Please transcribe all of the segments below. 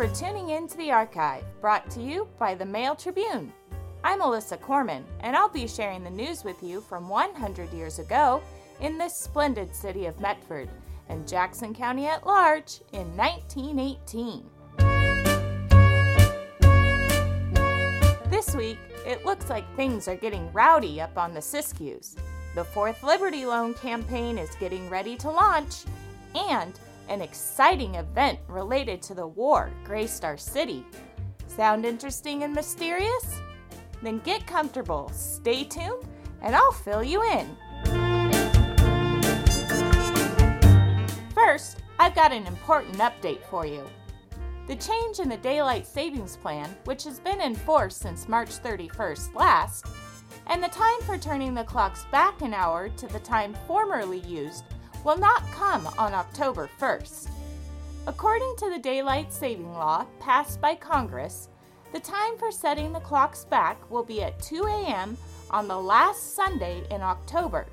for tuning in to the archive, brought to you by the Mail Tribune. I'm Alyssa Corman, and I'll be sharing the news with you from 100 years ago in this splendid city of Medford and Jackson County at large in 1918. This week, it looks like things are getting rowdy up on the Siskiyous. The Fourth Liberty Loan campaign is getting ready to launch, and an exciting event related to the war graced our city. Sound interesting and mysterious? Then get comfortable, stay tuned, and I'll fill you in. First, I've got an important update for you. The change in the Daylight Savings Plan, which has been in force since March 31st last, and the time for turning the clocks back an hour to the time formerly used will not come on October 1st. According to the Daylight Saving Law passed by Congress, the time for setting the clocks back will be at 2 a.m. on the last Sunday in October,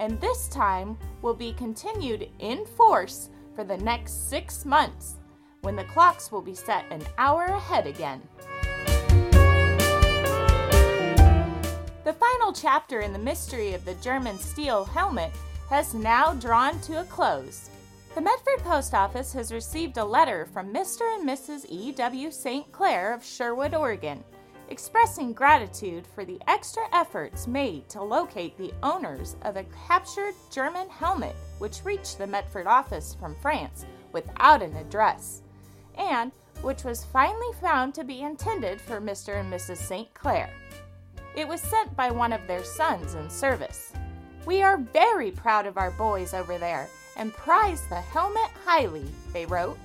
and this time will be continued in force for the next six months, when the clocks will be set an hour ahead again. The final chapter in the mystery of the German steel helmet has now drawn to a close. The Medford Post Office has received a letter from Mr. and Mrs. E.W. St. Clair of Sherwood, Oregon, expressing gratitude for the extra efforts made to locate the owners of a captured German helmet which reached the Medford office from France without an address, and which was finally found to be intended for Mr. and Mrs. St. Clair. It was sent by one of their sons in service. We are very proud of our boys over there and prize the helmet highly, they wrote.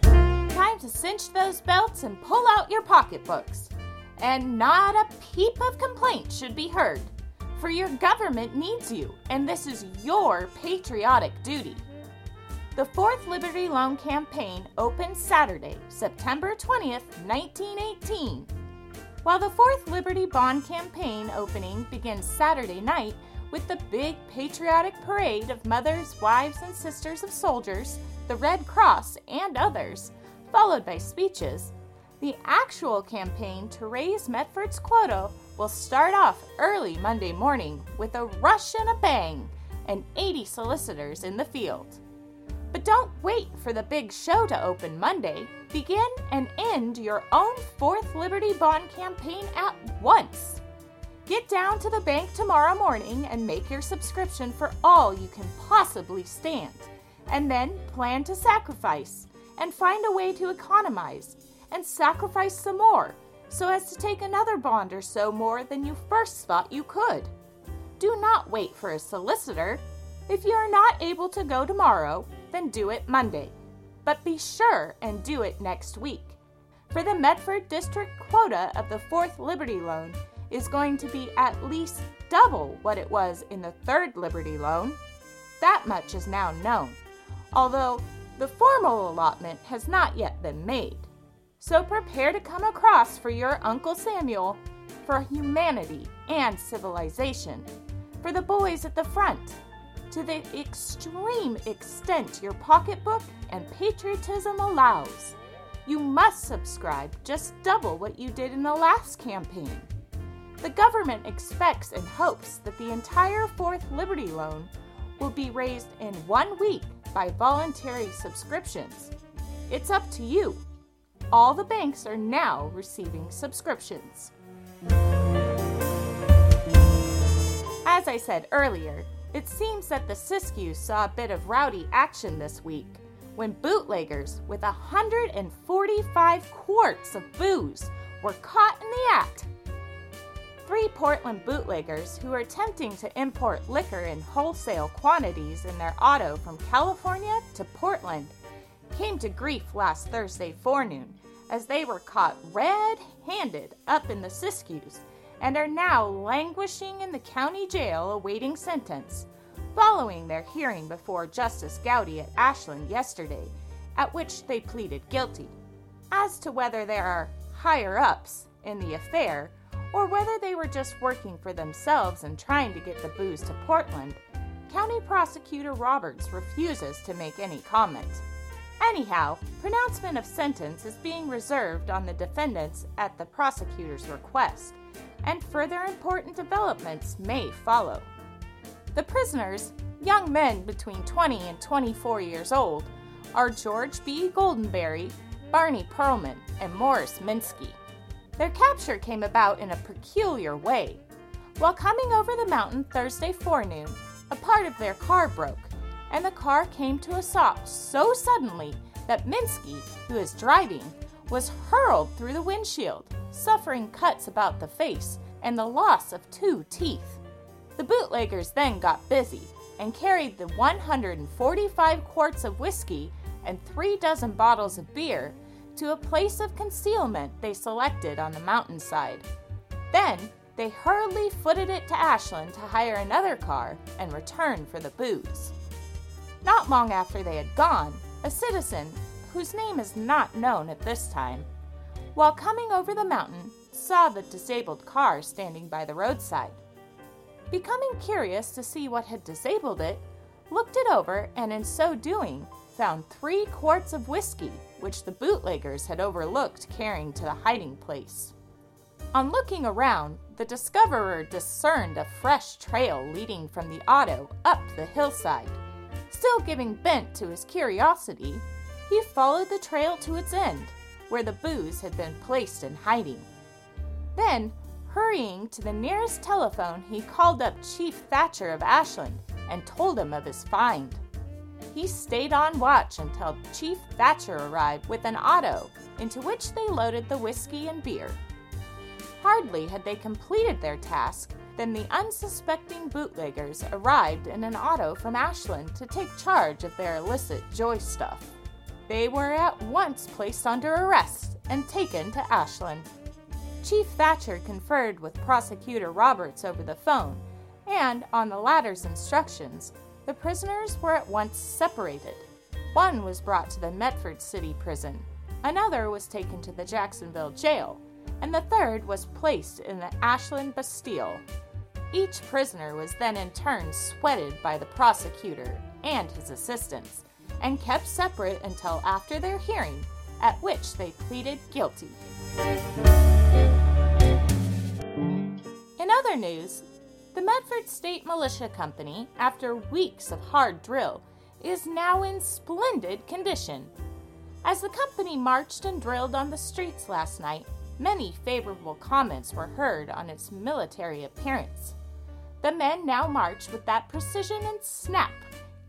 Time to cinch those belts and pull out your pocketbooks. And not a peep of complaint should be heard, for your government needs you, and this is your patriotic duty. The Fourth Liberty Loan Campaign opens Saturday, September 20th, 1918 while the Fourth Liberty Bond campaign opening begins Saturday night with the big patriotic parade of mothers, wives, and sisters of soldiers, the Red Cross, and others, followed by speeches, the actual campaign to raise Medford's quota will start off early Monday morning with a rush and a bang and 80 solicitors in the field. But don't wait for the big show to open Monday. Begin and end your own Fourth Liberty Bond campaign at once. Get down to the bank tomorrow morning and make your subscription for all you can possibly stand. And then plan to sacrifice and find a way to economize and sacrifice some more so as to take another bond or so more than you first thought you could. Do not wait for a solicitor. If you are not able to go tomorrow, then do it Monday. But be sure and do it next week. For the Medford District quota of the Fourth Liberty Loan is going to be at least double what it was in the Third Liberty Loan. That much is now known, although the formal allotment has not yet been made. So prepare to come across for your Uncle Samuel, for humanity and civilization, for the boys at the front, to the extreme extent your pocketbook and patriotism allows. You must subscribe just double what you did in the last campaign. The government expects and hopes that the entire Fourth Liberty Loan will be raised in one week by voluntary subscriptions. It's up to you. All the banks are now receiving subscriptions. As I said earlier, it seems that the Siskiyou saw a bit of rowdy action this week when bootleggers with 145 quarts of booze were caught in the act. Three Portland bootleggers who were attempting to import liquor in wholesale quantities in their auto from California to Portland came to grief last Thursday forenoon as they were caught red handed up in the Siskiyous and are now languishing in the county jail awaiting sentence, following their hearing before Justice Gowdy at Ashland yesterday, at which they pleaded guilty. As to whether there are higher ups in the affair, or whether they were just working for themselves and trying to get the booze to Portland, County Prosecutor Roberts refuses to make any comment. Anyhow, pronouncement of sentence is being reserved on the defendants at the prosecutor's request, and further important developments may follow. The prisoners, young men between 20 and 24 years old, are George B. Goldenberry, Barney Perlman, and Morris Minsky. Their capture came about in a peculiar way. While coming over the mountain Thursday forenoon, a part of their car broke, and the car came to a stop so suddenly that Minsky, who is driving, was hurled through the windshield, suffering cuts about the face and the loss of two teeth. The bootleggers then got busy and carried the 145 quarts of whiskey and three dozen bottles of beer to a place of concealment they selected on the mountainside. Then they hurriedly footed it to Ashland to hire another car and return for the booze. Not long after they had gone, a citizen, whose name is not known at this time, while coming over the mountain, saw the disabled car standing by the roadside. Becoming curious to see what had disabled it, looked it over and in so doing found three quarts of whiskey, which the bootleggers had overlooked carrying to the hiding place. On looking around, the discoverer discerned a fresh trail leading from the auto up the hillside. Still giving vent to his curiosity, he followed the trail to its end, where the booze had been placed in hiding. Then, hurrying to the nearest telephone, he called up Chief Thatcher of Ashland and told him of his find. He stayed on watch until Chief Thatcher arrived with an auto into which they loaded the whiskey and beer. Hardly had they completed their task than the unsuspecting bootleggers arrived in an auto from Ashland to take charge of their illicit joy stuff. They were at once placed under arrest and taken to Ashland. Chief Thatcher conferred with Prosecutor Roberts over the phone, and, on the latter's instructions, the prisoners were at once separated. One was brought to the Medford City Prison, another was taken to the Jacksonville jail, and the third was placed in the Ashland Bastille. Each prisoner was then in turn sweated by the prosecutor and his assistants, and kept separate until after their hearing, at which they pleaded guilty. In other news, the Medford State Militia Company, after weeks of hard drill, is now in splendid condition. As the company marched and drilled on the streets last night, many favorable comments were heard on its military appearance. The men now march with that precision and snap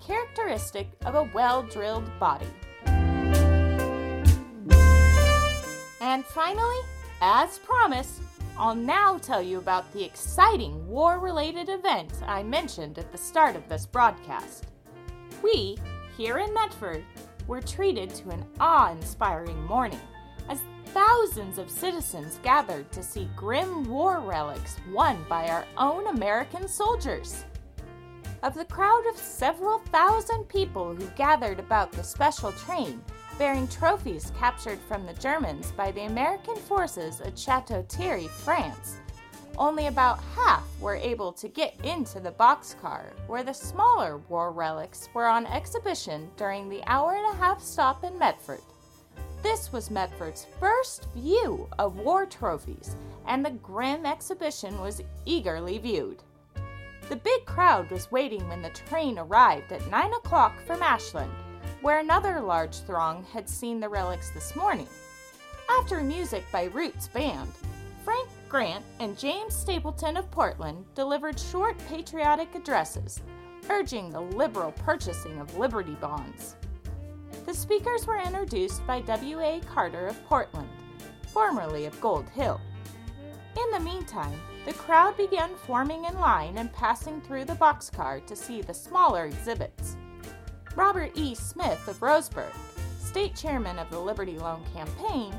characteristic of a well drilled body. And finally, as promised, I'll now tell you about the exciting war related event I mentioned at the start of this broadcast. We, here in Medford, were treated to an awe inspiring morning as thousands of citizens gathered to see grim war relics won by our own American soldiers. Of the crowd of several thousand people who gathered about the special train, bearing trophies captured from the Germans by the American forces at Chateau Thierry, France. Only about half were able to get into the boxcar, where the smaller war relics were on exhibition during the hour and a half stop in Medford. This was Medford's first view of war trophies, and the grim exhibition was eagerly viewed. The big crowd was waiting when the train arrived at 9 o'clock from Ashland where another large throng had seen the relics this morning. After music by Roots Band, Frank Grant and James Stapleton of Portland delivered short patriotic addresses, urging the liberal purchasing of Liberty bonds. The speakers were introduced by W.A. Carter of Portland, formerly of Gold Hill. In the meantime, the crowd began forming in line and passing through the boxcar to see the smaller exhibits. Robert E. Smith of Roseburg, state chairman of the Liberty Loan Campaign,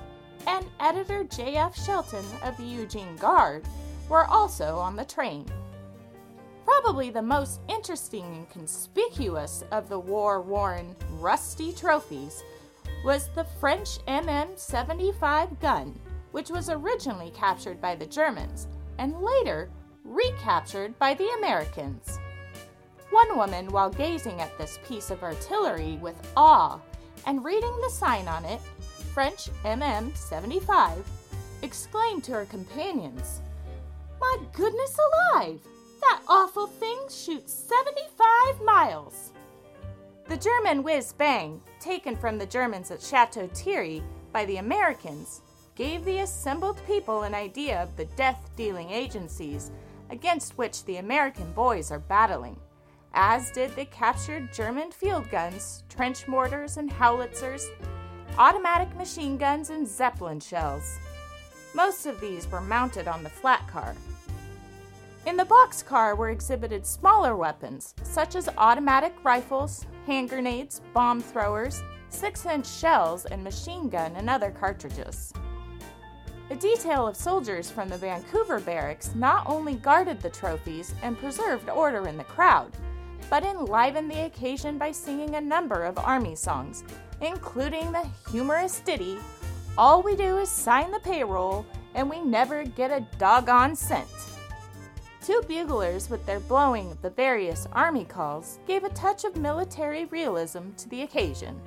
and editor J.F. Shelton of the Eugene Guard were also on the train. Probably the most interesting and conspicuous of the war worn rusty trophies was the French MM 75 gun, which was originally captured by the Germans and later recaptured by the Americans. One woman, while gazing at this piece of artillery with awe and reading the sign on it, French MM75, exclaimed to her companions, My goodness alive! That awful thing shoots 75 miles! The German whiz bang, taken from the Germans at Chateau Thierry by the Americans, gave the assembled people an idea of the death dealing agencies against which the American boys are battling, as did the captured German field guns, trench mortars and howitzers, automatic machine guns, and Zeppelin shells. Most of these were mounted on the flat car. In the box car were exhibited smaller weapons, such as automatic rifles, hand grenades, bomb throwers, 6 inch shells, and machine gun and other cartridges. A detail of soldiers from the Vancouver barracks not only guarded the trophies and preserved order in the crowd, but enlivened the occasion by singing a number of Army songs, including the humorous ditty, All We Do Is Sign the Payroll and We Never Get a Doggone Cent. Two buglers, with their blowing of the various Army calls, gave a touch of military realism to the occasion.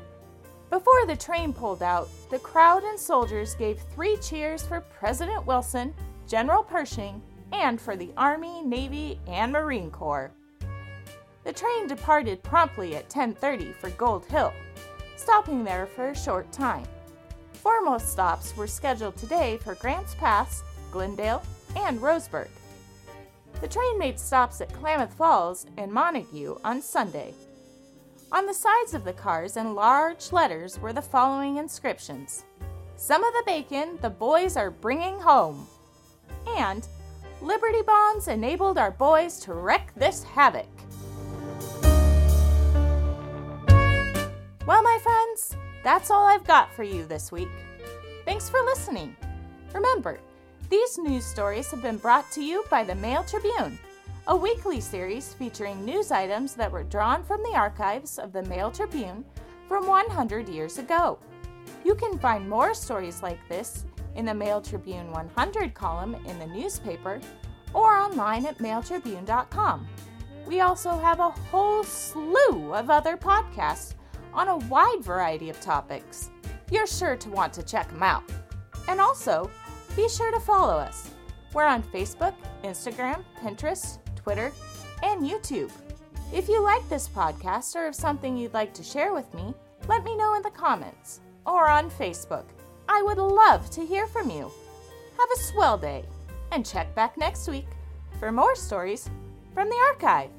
Before the train pulled out, the crowd and soldiers gave three cheers for President Wilson, General Pershing, and for the Army, Navy, and Marine Corps. The train departed promptly at 10:30 for Gold Hill, stopping there for a short time. Foremost stops were scheduled today for Grants Pass, Glendale, and Roseburg. The train made stops at Klamath Falls and Montague on Sunday. On the sides of the cars in large letters were the following inscriptions Some of the bacon the boys are bringing home. And Liberty Bonds enabled our boys to wreck this havoc. Well, my friends, that's all I've got for you this week. Thanks for listening. Remember, these news stories have been brought to you by the Mail Tribune a weekly series featuring news items that were drawn from the archives of the Mail Tribune from 100 years ago. You can find more stories like this in the Mail Tribune 100 column in the newspaper or online at mailtribune.com. We also have a whole slew of other podcasts on a wide variety of topics. You're sure to want to check them out. And also, be sure to follow us. We're on Facebook, Instagram, Pinterest, Twitter, and YouTube. If you like this podcast or have something you'd like to share with me, let me know in the comments or on Facebook. I would love to hear from you. Have a swell day and check back next week for more stories from the archive.